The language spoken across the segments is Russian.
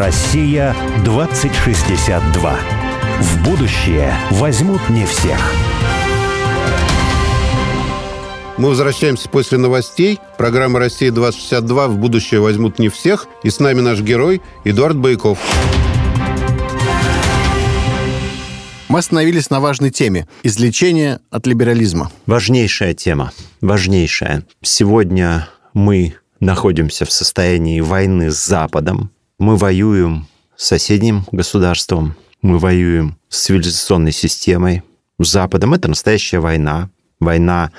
Россия 2062. В будущее возьмут не всех. Мы возвращаемся после новостей. Программа «Россия-2062» в будущее возьмут не всех. И с нами наш герой Эдуард Байков. Мы остановились на важной теме – излечение от либерализма. Важнейшая тема, важнейшая. Сегодня мы находимся в состоянии войны с Западом. Мы воюем с соседним государством, мы воюем с цивилизационной системой, с Западом. Это настоящая война. Война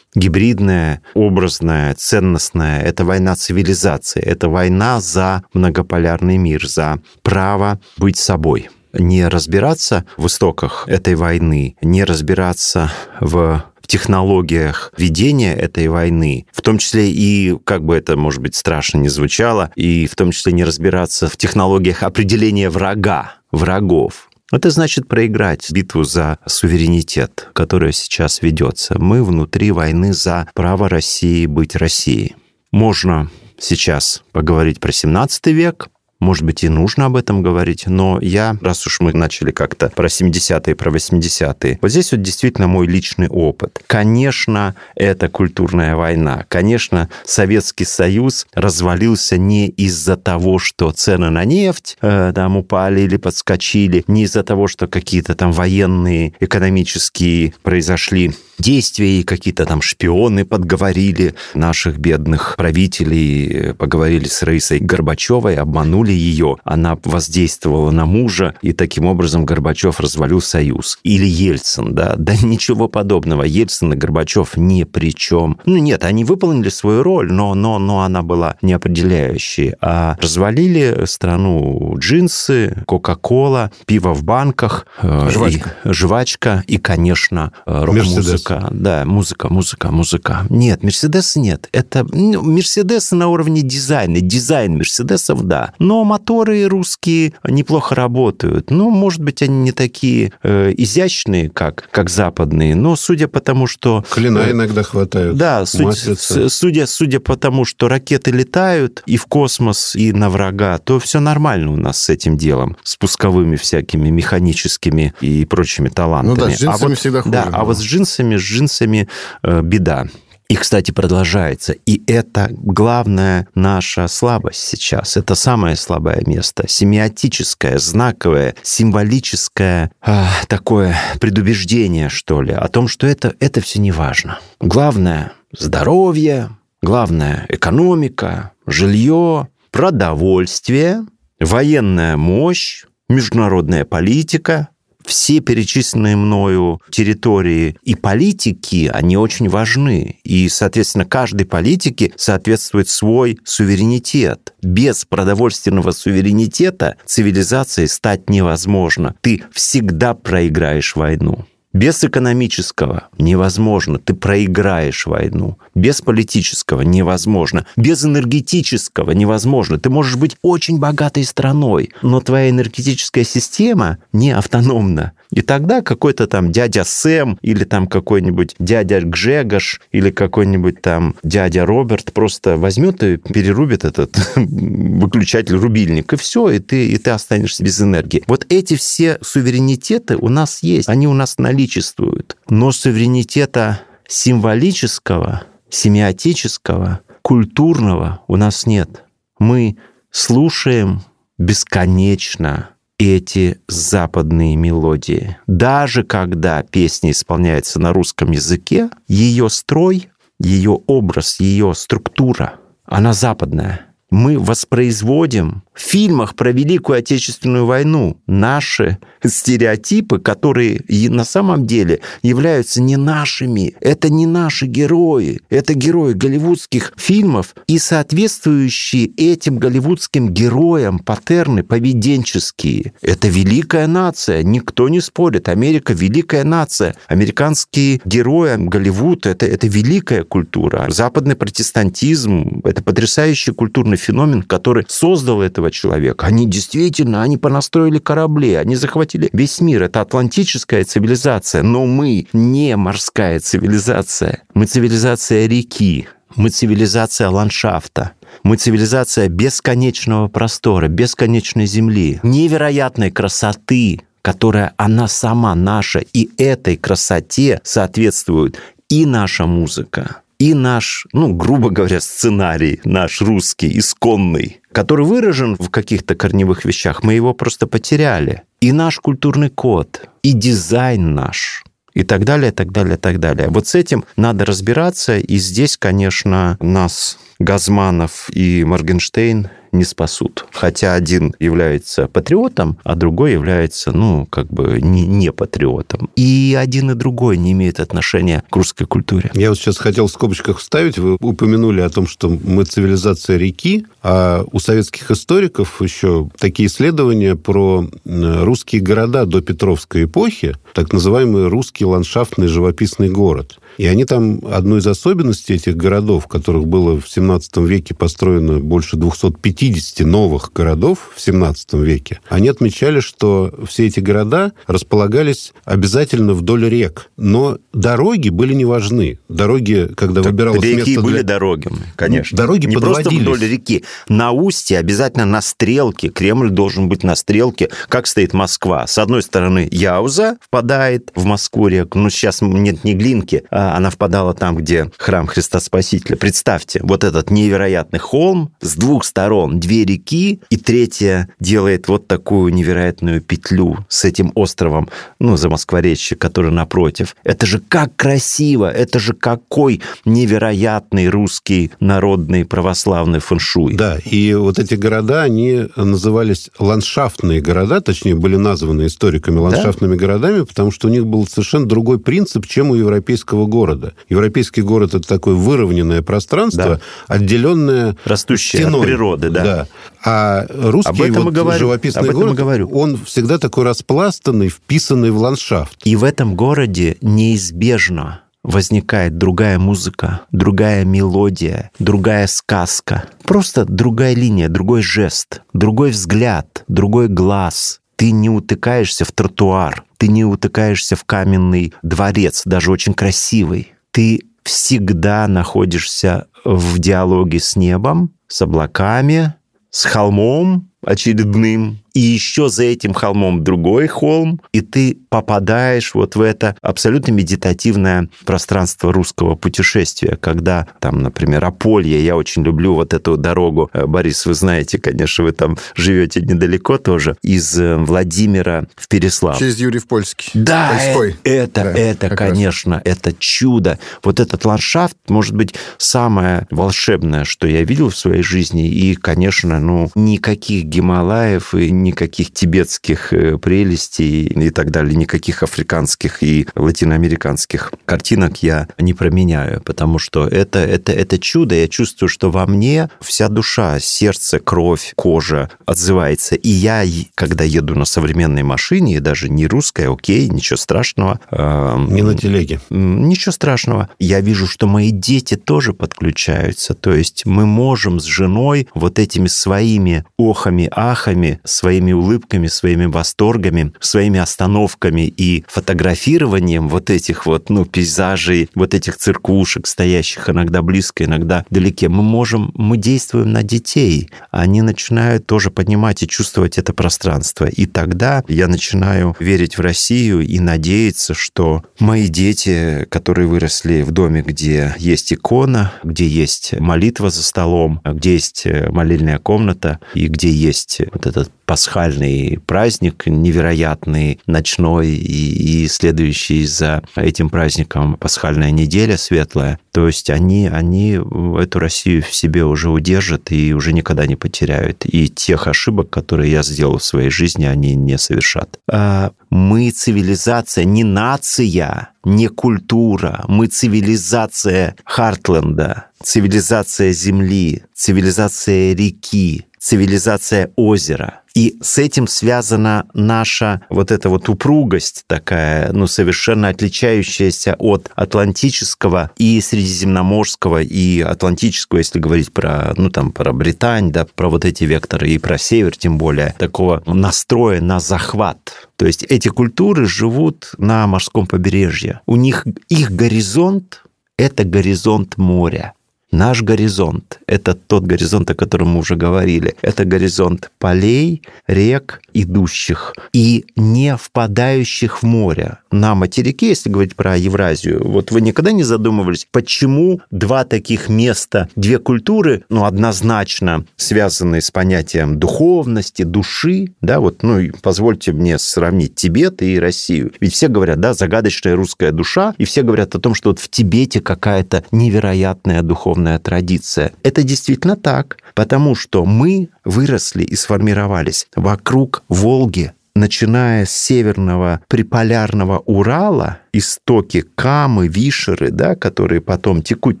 гибридная, образная, ценностная. Это война цивилизации. Это война за многополярный мир, за право быть собой не разбираться в истоках этой войны, не разбираться в в технологиях ведения этой войны, в том числе и, как бы это, может быть, страшно не звучало, и в том числе не разбираться в технологиях определения врага, врагов. Это значит проиграть битву за суверенитет, которая сейчас ведется. Мы внутри войны за право России быть Россией. Можно сейчас поговорить про 17 век, может быть, и нужно об этом говорить, но я, раз уж мы начали как-то про 70-е, про 80-е, вот здесь вот действительно мой личный опыт. Конечно, это культурная война. Конечно, Советский Союз развалился не из-за того, что цены на нефть э, там упали или подскочили, не из-за того, что какие-то там военные, экономические произошли действия, и какие-то там шпионы подговорили наших бедных правителей, поговорили с Рейсой Горбачевой, обманули ее. Она воздействовала на мужа, и таким образом Горбачев развалил союз. Или Ельцин, да? Да ничего подобного. Ельцин и Горбачев ни при чем. Ну нет, они выполнили свою роль, но, но, но она была неопределяющей. А развалили страну джинсы, Кока-Кола, пиво в банках, э, жвачка, и, жвачка и, конечно, э, рок-музыка. Да, музыка, музыка, музыка. Нет, Мерседес нет. Это ну, Мерседесы на уровне дизайна. Дизайн Мерседесов, да. Но моторы русские неплохо работают. Ну, может быть, они не такие э, изящные, как, как западные, но судя по тому, что... Клина э, иногда хватают. Да, судя, судя, судя по тому, что ракеты летают и в космос, и на врага, то все нормально у нас с этим делом, с пусковыми всякими механическими и прочими талантами. Ну да, с джинсами а вот, всегда хуже. Да, а вот с джинсами, с джинсами э, беда. И, кстати, продолжается. И это главная наша слабость сейчас. Это самое слабое место. Семиотическое, знаковое, символическое э, такое предубеждение, что ли, о том, что это, это все не важно. Главное – здоровье, главное – экономика, жилье, продовольствие, военная мощь, международная политика, все перечисленные мною территории и политики, они очень важны. И, соответственно, каждой политике соответствует свой суверенитет. Без продовольственного суверенитета цивилизацией стать невозможно. Ты всегда проиграешь войну. Без экономического невозможно, ты проиграешь войну. Без политического невозможно. Без энергетического невозможно. Ты можешь быть очень богатой страной, но твоя энергетическая система не автономна. И тогда какой-то там дядя Сэм или там какой-нибудь дядя Гжегош или какой-нибудь там дядя Роберт просто возьмет и перерубит этот выключатель рубильник, и все, и ты, и ты останешься без энергии. Вот эти все суверенитеты у нас есть, они у нас наличествуют. Но суверенитета символического, семиотического, культурного у нас нет. Мы слушаем бесконечно эти западные мелодии. Даже когда песня исполняется на русском языке, ее строй, ее образ, ее структура, она западная. Мы воспроизводим в фильмах про Великую Отечественную войну наши стереотипы, которые на самом деле являются не нашими. Это не наши герои. Это герои голливудских фильмов и соответствующие этим голливудским героям паттерны поведенческие. Это великая нация. Никто не спорит. Америка – великая нация. Американские герои, Голливуд – это, это великая культура. Западный протестантизм – это потрясающий культурный феномен, который создал это этого человека. Они действительно, они понастроили корабли, они захватили весь мир. Это атлантическая цивилизация, но мы не морская цивилизация. Мы цивилизация реки. Мы цивилизация ландшафта. Мы цивилизация бесконечного простора, бесконечной земли, невероятной красоты, которая она сама наша, и этой красоте соответствует и наша музыка, и наш, ну, грубо говоря, сценарий, наш русский, исконный, который выражен в каких-то корневых вещах, мы его просто потеряли. И наш культурный код, и дизайн наш, и так далее, так далее, так далее. Вот с этим надо разбираться, и здесь, конечно, нас Газманов и Моргенштейн не спасут. Хотя один является патриотом, а другой является, ну, как бы не, не патриотом. И один и другой не имеют отношения к русской культуре. Я вот сейчас хотел в скобочках вставить. Вы упомянули о том, что мы цивилизация реки, а у советских историков еще такие исследования про русские города до Петровской эпохи, так называемый русский ландшафтный живописный город. И они там, одну из особенностей этих городов, которых было в 17 веке построено больше 250 новых городов в 17 веке, они отмечали, что все эти города располагались обязательно вдоль рек. Но дороги были не важны. Дороги, когда так выбиралось реки место были для... дорогами, конечно. Дороги Не подводились. просто вдоль реки. На устье обязательно на стрелке. Кремль должен быть на стрелке. Как стоит Москва? С одной стороны, Яуза впадает в Москву реку. Ну, сейчас нет не Глинки, а она впадала там, где храм Христа Спасителя. Представьте, вот этот невероятный холм, с двух сторон две реки, и третья делает вот такую невероятную петлю с этим островом, ну, за Москворечье, который напротив. Это же как красиво, это же какой невероятный русский народный православный фэншуй. Да, и вот эти города, они назывались ландшафтные города, точнее, были названы историками ландшафтными городами, потому что у них был совершенно другой принцип, чем у европейского города. Европейский город – это такое выровненное пространство, Да. отделенное Растущее от стеной. природы, да. А русский вот говорю, живописный город, говорю. он всегда такой распластанный, вписанный в ландшафт. И в этом городе неизбежно возникает другая музыка, другая мелодия, другая сказка. Просто другая линия, другой жест, другой взгляд, другой глаз. Ты не утыкаешься в тротуар, ты не утыкаешься в каменный дворец, даже очень красивый. Ты всегда находишься в диалоге с небом, с облаками, с холмом очередным, и еще за этим холмом другой холм, и ты попадаешь вот в это абсолютно медитативное пространство русского путешествия, когда там, например, Аполье, я очень люблю вот эту дорогу, Э, Борис, вы знаете, конечно, вы там живете недалеко тоже, из э, Владимира в Переслав. Через Юрьев Польский. Да, Польской. это, Да, это, как раз. конечно, это чудо. Вот этот ландшафт, может быть, самое волшебное, что я видел в своей жизни. И, конечно, ну, никаких Гималаев и никаких тибетских э, прелестей и так далее, никаких африканских и латиноамериканских картинок я не променяю, потому что это, это, это чудо. Я чувствую, что во мне вся душа, сердце, кровь, кожа отзывается. И я, когда еду на современной машине, и даже не русской, окей, ничего страшного. эм, Не на телеге. Ничего страшного. Я вижу, что мои дети тоже подключаются. То есть мы можем с женой вот этими своими охами, ахами, своими улыбками, своими восторгами, своими остановками и фотографированием вот этих вот, ну, пейзажей, вот этих циркушек, стоящих иногда близко, иногда далеке, мы можем, мы действуем на детей. Они начинают тоже понимать и чувствовать это пространство. И тогда я начинаю верить в Россию и надеяться, что мои дети, которые выросли в доме, где есть икона, где есть молитва за столом, где есть э, молельная комната и где есть вот этот пасхальный праздник невероятный, ночной и, и следующий за этим праздником пасхальная неделя светлая. То есть они, они эту Россию в себе уже удержат и уже никогда не потеряют. И тех ошибок, которые я сделал в своей жизни, они не совершат. А мы цивилизация, не нация, не культура. Мы цивилизация Хартленда, цивилизация Земли, цивилизация реки, цивилизация озера. И с этим связана наша вот эта вот упругость такая, ну, совершенно отличающаяся от атлантического и средиземноморского, и атлантического, если говорить про, ну, там, про Британь, да, про вот эти векторы, и про север тем более, такого настроя на захват. То есть эти культуры живут на морском побережье. У них их горизонт – это горизонт моря. Наш горизонт – это тот горизонт, о котором мы уже говорили. Это горизонт полей, рек, идущих и не впадающих в море. На материке, если говорить про Евразию, вот вы никогда не задумывались, почему два таких места, две культуры, ну, однозначно связанные с понятием духовности, души, да, вот, ну, позвольте мне сравнить Тибет и Россию. Ведь все говорят, да, загадочная русская душа, и все говорят о том, что вот в Тибете какая-то невероятная духовная традиция. Это действительно так, потому что мы выросли и сформировались вокруг Волги, начиная с северного приполярного Урала, истоки Камы, Вишеры, да, которые потом текут,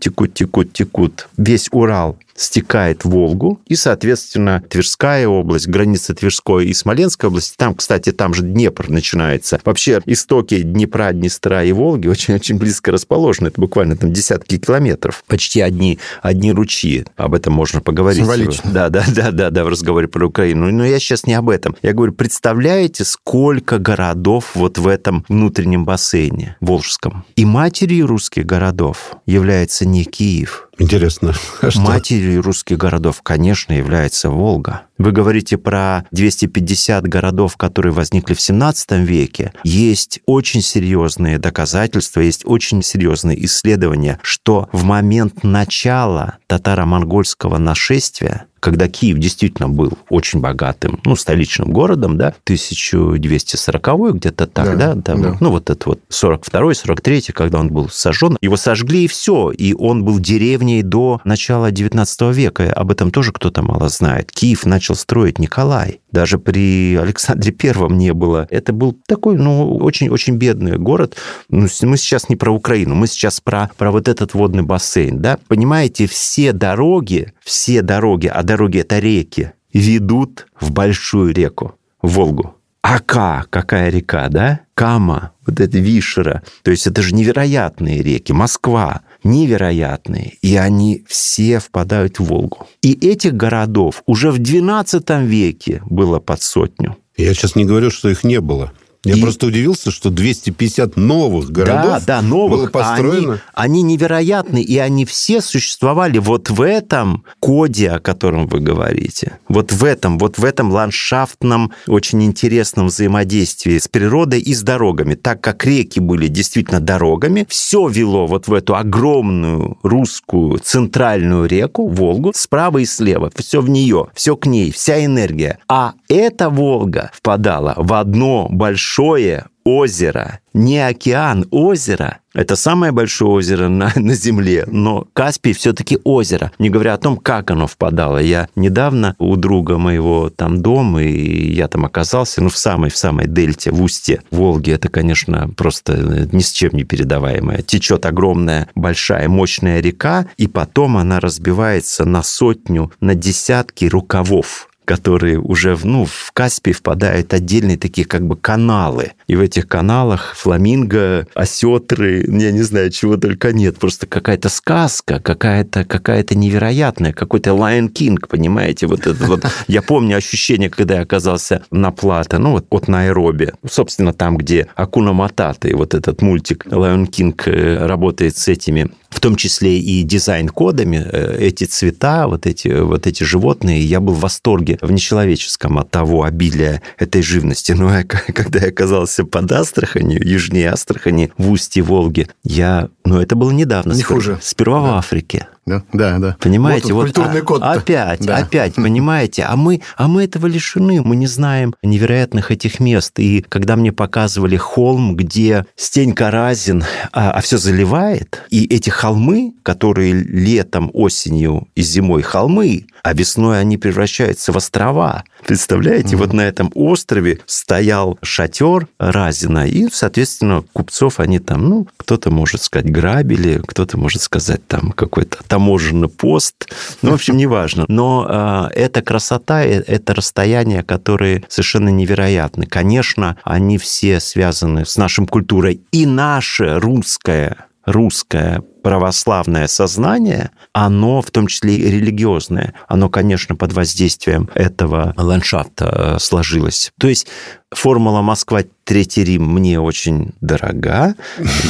текут, текут, текут, весь Урал стекает в Волгу, и, соответственно, Тверская область, граница Тверской и Смоленской области, там, кстати, там же Днепр начинается. Вообще истоки Днепра, Днестра и Волги очень-очень близко расположены, это буквально там десятки километров, почти одни, одни ручьи, об этом можно поговорить. Символично. Да, да, да, да, да, в разговоре про Украину. Но я сейчас не об этом. Я говорю, представляете, сколько городов вот в этом внутреннем бассейне волжском? И матерью русских городов является не Киев, Интересно. А? Матерью русских городов, конечно, является Волга. Вы говорите про 250 городов, которые возникли в 17 веке. Есть очень серьезные доказательства, есть очень серьезные исследования, что в момент начала татаро-монгольского нашествия когда Киев действительно был очень богатым, ну, столичным городом, да, 1240 где-то так, да, Да, там, да. ну, вот это вот 42-й, 43-й, когда он был сожжен, его сожгли и все, и он был деревней до начала 19 века, об этом тоже кто-то мало знает. Киев начал строить Николай, даже при Александре Первом не было. Это был такой, ну, очень-очень бедный город. Ну, мы сейчас не про Украину, мы сейчас про, про вот этот водный бассейн, да. Понимаете, все дороги, все дороги, а дороги это реки, ведут в большую реку, в Волгу. Ака, какая река, да? Кама, вот это Вишера. То есть это же невероятные реки. Москва, невероятные. И они все впадают в Волгу. И этих городов уже в XII веке было под сотню. Я сейчас не говорю, что их не было. Я И- просто удивился, что 250 новых городов да, да, новых. было построено. Они, они невероятны, и они все существовали вот в этом коде, о котором вы говорите. Вот в этом, вот в этом ландшафтном, очень интересном взаимодействии с природой и с дорогами. Так как реки были действительно дорогами, все вело вот в эту огромную русскую центральную реку, Волгу, справа и слева. Все в нее, все к ней, вся энергия. А эта Волга впадала в одно большое озеро, не океан, озеро. Это самое большое озеро на, на Земле, но Каспий все-таки озеро. Не говоря о том, как оно впадало. Я недавно у друга моего там дом, и я там оказался, ну, в самой, в самой дельте, в устье Волги. Это, конечно, просто э, ни с чем не передаваемое. Течет огромная, большая, мощная река, и потом она разбивается на сотню, на десятки рукавов которые уже ну, в Каспий впадают отдельные такие как бы каналы. И в этих каналах фламинго, осетры, я не знаю, чего только нет. Просто какая-то сказка, какая-то какая невероятная, какой-то Lion King, понимаете? Вот это вот. Я помню ощущение, когда я оказался на Плато, ну вот от Найроби. Собственно, там, где Акуна Матата, и вот этот мультик Lion King э, работает с этими в том числе и дизайн-кодами, э, эти цвета, вот эти, вот эти животные, я был в восторге в нечеловеческом от того обилия этой живности. Но я, когда я оказался под Астраханью, южнее Астрахани, в устье Волги, я, ну это было недавно. Не сперва- хуже. Сперва в Африке. Да, да. да. Понимаете, вот, вот, культурный а- код. опять, Да. опять, понимаете, а мы, а мы этого лишены, мы не знаем невероятных этих мест. И когда мне показывали холм, где Стенька Разин, а, все заливает, и эти холмы, которые летом, осенью и зимой холмы, а весной они превращаются в острова. Представляете, вот на этом острове стоял шатер Разина, и, соответственно, купцов они там, ну, кто-то может сказать, грабили, кто-то может сказать там какой-то таможенный пост, ну, в общем, неважно. Но э, эта красота, э, это расстояния, которые совершенно невероятны. Конечно, они все связаны с нашей культурой, и наше русское русское православное сознание, оно в том числе и религиозное, оно, конечно, под воздействием этого ландшафта э, сложилось. То есть формула Москва Третий Рим мне очень дорога,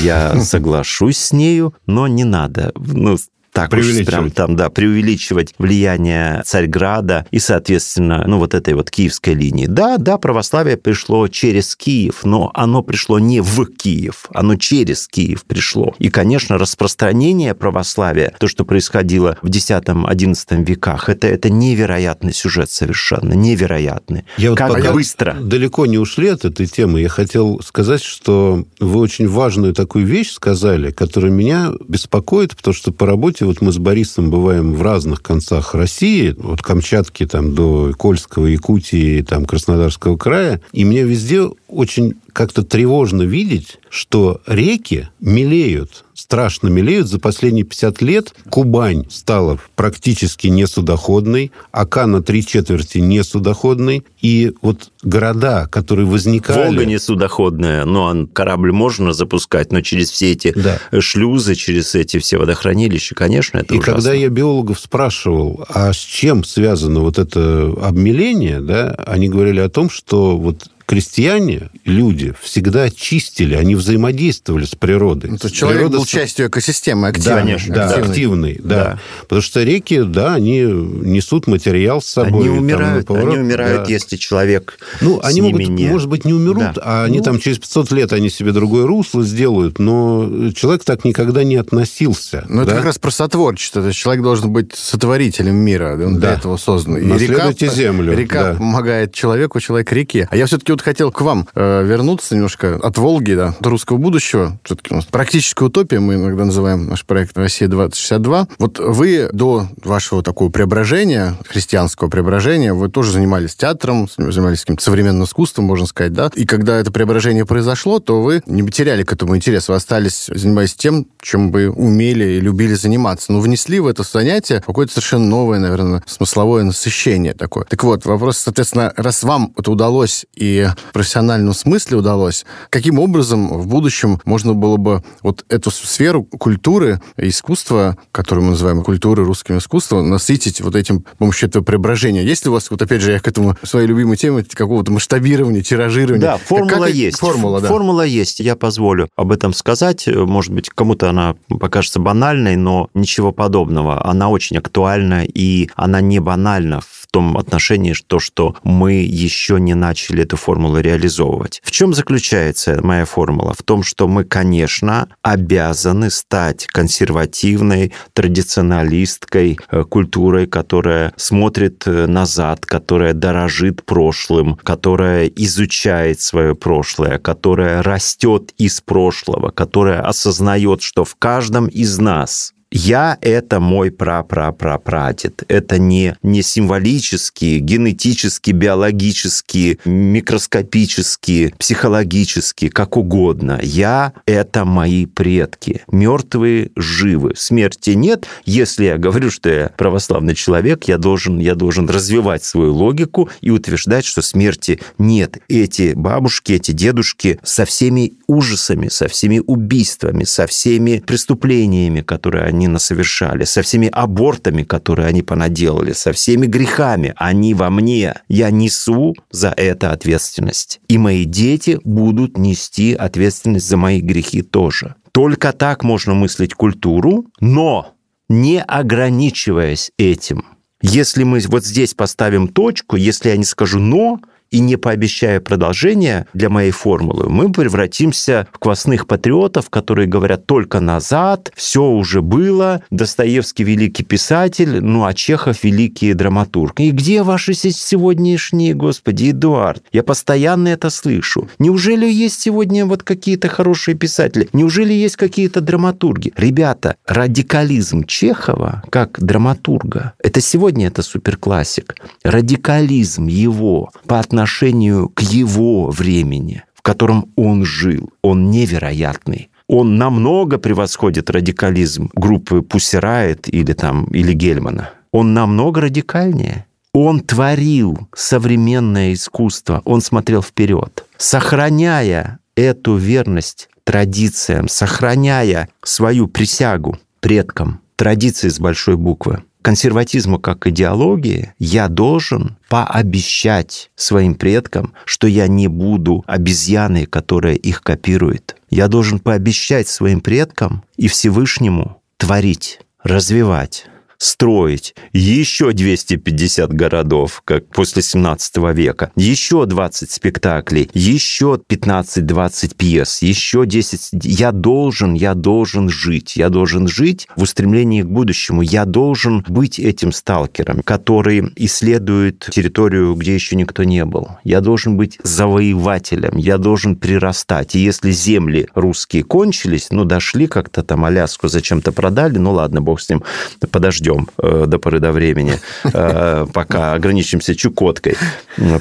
я соглашусь с нею, но не надо. Ну, так уж прям там, да, преувеличивать влияние Царьграда и, соответственно, ну, вот этой вот киевской линии. Да, да, православие пришло через Киев, но оно пришло не в Киев, оно через Киев пришло. И, конечно, распространение православия, то, что происходило в X-XI веках, это, это невероятный сюжет совершенно, невероятный. Я как вот быстро. Далеко не ушли от этой темы. Я хотел сказать, что вы очень важную такую вещь сказали, которая меня беспокоит, потому что по работе вот мы с Борисом бываем в разных концах России, от Камчатки там до Кольского, Якутии, там Краснодарского края, и мне везде очень как-то тревожно видеть, что реки мелеют, страшно мелеют. За последние 50 лет Кубань стала практически несудоходной, Ака на три четверти несудоходной. И вот города, которые возникали... Волга несудоходная, но корабль можно запускать, но через все эти да. шлюзы, через эти все водохранилища, конечно, это И ужасно. когда я биологов спрашивал, а с чем связано вот это обмеление, да, они говорили о том, что вот крестьяне, люди, всегда чистили, они взаимодействовали с природой. Ну, то есть человек Природа... был частью экосистемы, активный. Да, конечно, да, активный. активный да. да. Потому что реки, да, они несут материал с собой. Они умирают, там, они умирают, да. если человек Ну, они могут, не... может быть, не умерут, да. а они ну... там через 500 лет они себе другое русло сделают, но человек так никогда не относился. Ну, да? это как раз про сотворчество. То есть человек должен быть сотворителем мира, он да. для этого создан. И река, землю. Река да. помогает человеку, человек реке. А я все-таки вот хотел к вам э, вернуться немножко от Волги да, до русского будущего. Все-таки у нас практическая утопия, мы иногда называем наш проект «Россия-2062». Вот вы до вашего такого преображения, христианского преображения, вы тоже занимались театром, занимались каким-то современным искусством, можно сказать, да? И когда это преображение произошло, то вы не потеряли к этому интерес, вы остались занимаясь тем, чем вы умели и любили заниматься. Но внесли в это занятие какое-то совершенно новое, наверное, смысловое насыщение такое. Так вот, вопрос, соответственно, раз вам это удалось и в профессиональном смысле удалось, каким образом в будущем можно было бы вот эту сферу культуры и искусства, которую мы называем культурой, русским искусством, насытить вот этим с помощью этого преображения? Есть ли у вас, вот опять же, я к этому своей любимой теме какого-то масштабирования, тиражирования? Да, формула как, есть. Формула, да. Формула есть. Я позволю об этом сказать. Может быть, кому-то она покажется банальной, но ничего подобного. Она очень актуальна, и она не банальна в том отношении, что, что мы еще не начали эту формулу реализовывать. В чем заключается моя формула? В том, что мы, конечно, обязаны стать консервативной, традиционалисткой э, культурой, которая смотрит э, назад, которая дорожит прошлым, которая изучает свое прошлое, которая растет из прошлого, которая осознает, что в каждом из нас я – это мой прапрапрапрадед. Это не, не символические, генетически, биологически, микроскопически, психологически, как угодно. Я – это мои предки. Мертвые живы. Смерти нет. Если я говорю, что я православный человек, я должен, я должен развивать свою логику и утверждать, что смерти нет. Эти бабушки, эти дедушки со всеми ужасами, со всеми убийствами, со всеми преступлениями, которые они они насовершали, со всеми абортами, которые они понаделали, со всеми грехами, они во мне. Я несу за это ответственность. И мои дети будут нести ответственность за мои грехи тоже. Только так можно мыслить культуру, но не ограничиваясь этим. Если мы вот здесь поставим точку, если я не скажу «но», и не пообещая продолжения для моей формулы, мы превратимся в квасных патриотов, которые говорят только назад, все уже было, Достоевский великий писатель, ну а Чехов великий драматург. И где ваши сегодняшние, господи, Эдуард? Я постоянно это слышу. Неужели есть сегодня вот какие-то хорошие писатели? Неужели есть какие-то драматурги? Ребята, радикализм Чехова как драматурга, это сегодня это суперклассик. Радикализм его по отношению отношению к его времени, в котором он жил. Он невероятный он намного превосходит радикализм группы Пуссерайт или там или Гельмана. Он намного радикальнее. Он творил современное искусство, он смотрел вперед, сохраняя эту верность традициям, сохраняя свою присягу предкам, традиции с большой буквы консерватизму как идеологии, я должен пообещать своим предкам, что я не буду обезьяной, которая их копирует. Я должен пообещать своим предкам и Всевышнему творить, развивать строить еще 250 городов, как после 17 века, еще 20 спектаклей, еще 15-20 пьес, еще 10... Я должен, я должен жить. Я должен жить в устремлении к будущему. Я должен быть этим сталкером, который исследует территорию, где еще никто не был. Я должен быть завоевателем. Я должен прирастать. И если земли русские кончились, ну, дошли как-то там Аляску зачем-то продали, ну, ладно, бог с ним, подождем подождем э, до поры до времени, э, пока ограничимся Чукоткой,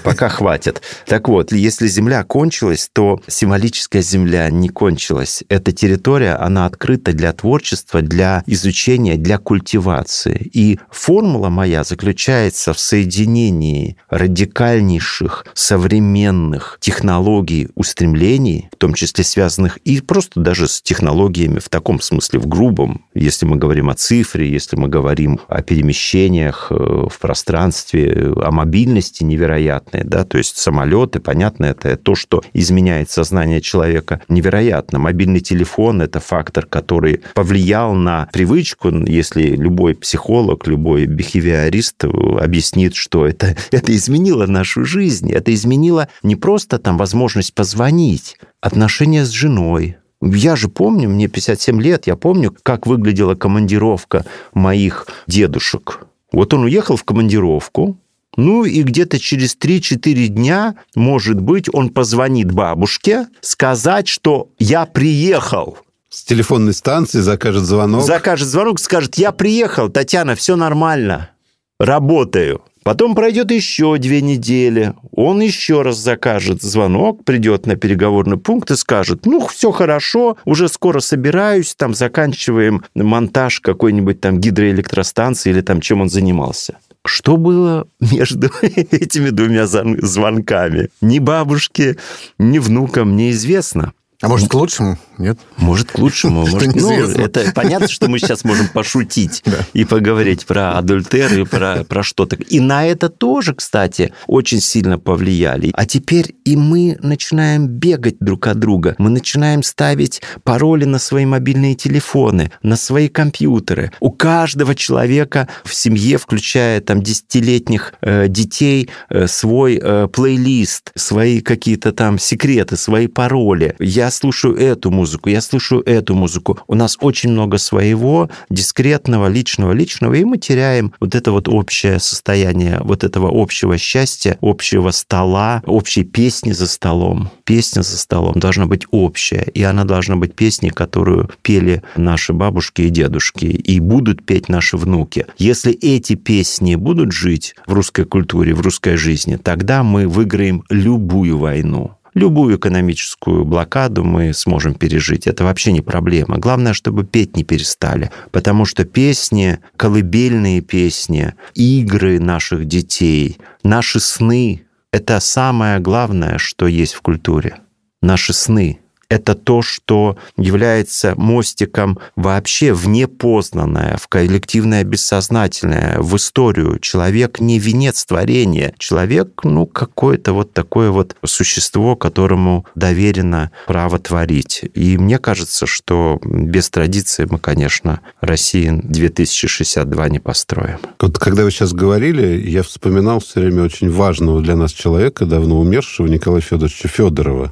пока хватит. Так вот, если земля кончилась, то символическая земля не кончилась. Эта территория, она открыта для творчества, для изучения, для культивации. И формула моя заключается в соединении радикальнейших современных технологий, устремлений, в том числе связанных и просто даже с технологиями в таком смысле, в грубом, если мы говорим о цифре, если мы говорим говорим о перемещениях э, в пространстве, о мобильности невероятной, да, то есть самолеты, понятно, это то, что изменяет сознание человека невероятно. Мобильный телефон – это фактор, который повлиял на привычку, если любой психолог, любой бихевиорист объяснит, что это, это изменило нашу жизнь, это изменило не просто там возможность позвонить, отношения с женой, я же помню, мне 57 лет, я помню, как выглядела командировка моих дедушек. Вот он уехал в командировку, ну и где-то через 3-4 дня, может быть, он позвонит бабушке сказать, что я приехал. С телефонной станции закажет звонок. Закажет звонок, скажет, я приехал, Татьяна, все нормально, работаю. Потом пройдет еще две недели, он еще раз закажет звонок, придет на переговорный пункт и скажет, ну, все хорошо, уже скоро собираюсь, там заканчиваем монтаж какой-нибудь там гидроэлектростанции или там чем он занимался. Что было между этими двумя звонками? Ни бабушке, ни внукам неизвестно. А может, к лучшему? Нет? Может, к лучшему. Может, ну, это понятно, что мы сейчас можем пошутить и поговорить про адультер и про, про что-то. И на это тоже, кстати, очень сильно повлияли. А теперь и мы начинаем бегать друг от друга. Мы начинаем ставить пароли на свои мобильные телефоны, на свои компьютеры. У каждого человека в семье, включая там десятилетних э, детей, э, свой э, плейлист, свои какие-то там секреты, свои пароли. Я слушаю эту музыку, я слушаю эту музыку. У нас очень много своего, дискретного, личного, личного, и мы теряем вот это вот общее состояние, вот этого общего счастья, общего стола, общей песни за столом. Песня за столом должна быть общая, и она должна быть песней, которую пели наши бабушки и дедушки, и будут петь наши внуки. Если эти песни будут жить в русской культуре, в русской жизни, тогда мы выиграем любую войну. Любую экономическую блокаду мы сможем пережить. Это вообще не проблема. Главное, чтобы петь не перестали. Потому что песни, колыбельные песни, игры наших детей, наши сны — это самое главное, что есть в культуре. Наши сны — это то, что является мостиком вообще в непознанное, в коллективное бессознательное, в историю. Человек не венец творения. Человек, ну, какое-то вот такое вот существо, которому доверено право творить. И мне кажется, что без традиции мы, конечно, России 2062 не построим. Вот когда вы сейчас говорили, я вспоминал все время очень важного для нас человека, давно умершего Николая Федоровича Федорова,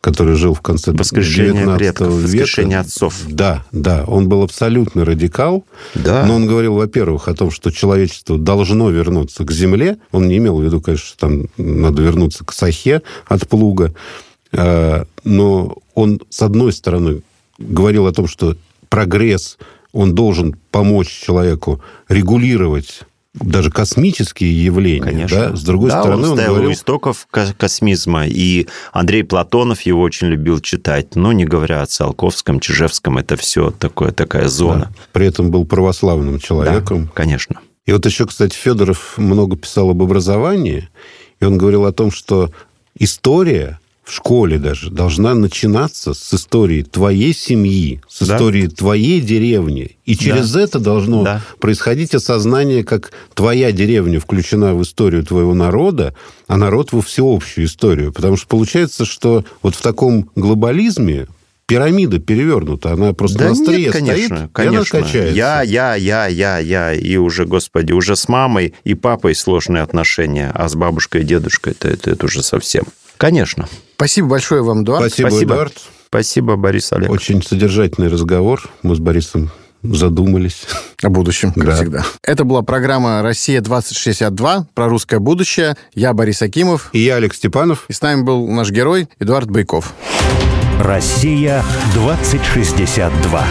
который жил в конце воскрешение 19 предков, века. Воскрешение отцов. Да, да. Он был абсолютно радикал. Да. Но он говорил, во-первых, о том, что человечество должно вернуться к земле. Он не имел в виду, конечно, что там надо вернуться к сахе от плуга. А, но он, с одной стороны, говорил о том, что прогресс, он должен помочь человеку регулировать даже космические явления. Конечно. Да? С другой да, стороны, он, он говорил... у истоков космизма. И Андрей Платонов его очень любил читать. Но не говоря о Циолковском, Чижевском, это все такое, такая зона. Да. При этом был православным человеком. Да, конечно. И вот еще, кстати, Федоров много писал об образовании. И он говорил о том, что история в школе даже должна начинаться с истории твоей семьи, с да? истории твоей деревни. И через да. это должно да. происходить осознание, как твоя деревня включена в историю твоего народа, а народ во всеобщую историю. Потому что получается, что вот в таком глобализме пирамида перевернута, она просто да на острие нет, конечно, стоит, конечно. и она качается. Я, я, я, я, я, и уже, господи, уже с мамой и папой сложные отношения, а с бабушкой и дедушкой это, это, это уже совсем. Конечно. Спасибо большое вам, Эдуард. Спасибо, Спасибо. Эдуард. Спасибо, Борис Олег. Очень содержательный разговор. Мы с Борисом задумались. О будущем, как Да. всегда. Это была программа «Россия-2062» про русское будущее. Я Борис Акимов. И я, Олег Степанов. И с нами был наш герой Эдуард Байков. Россия 2062.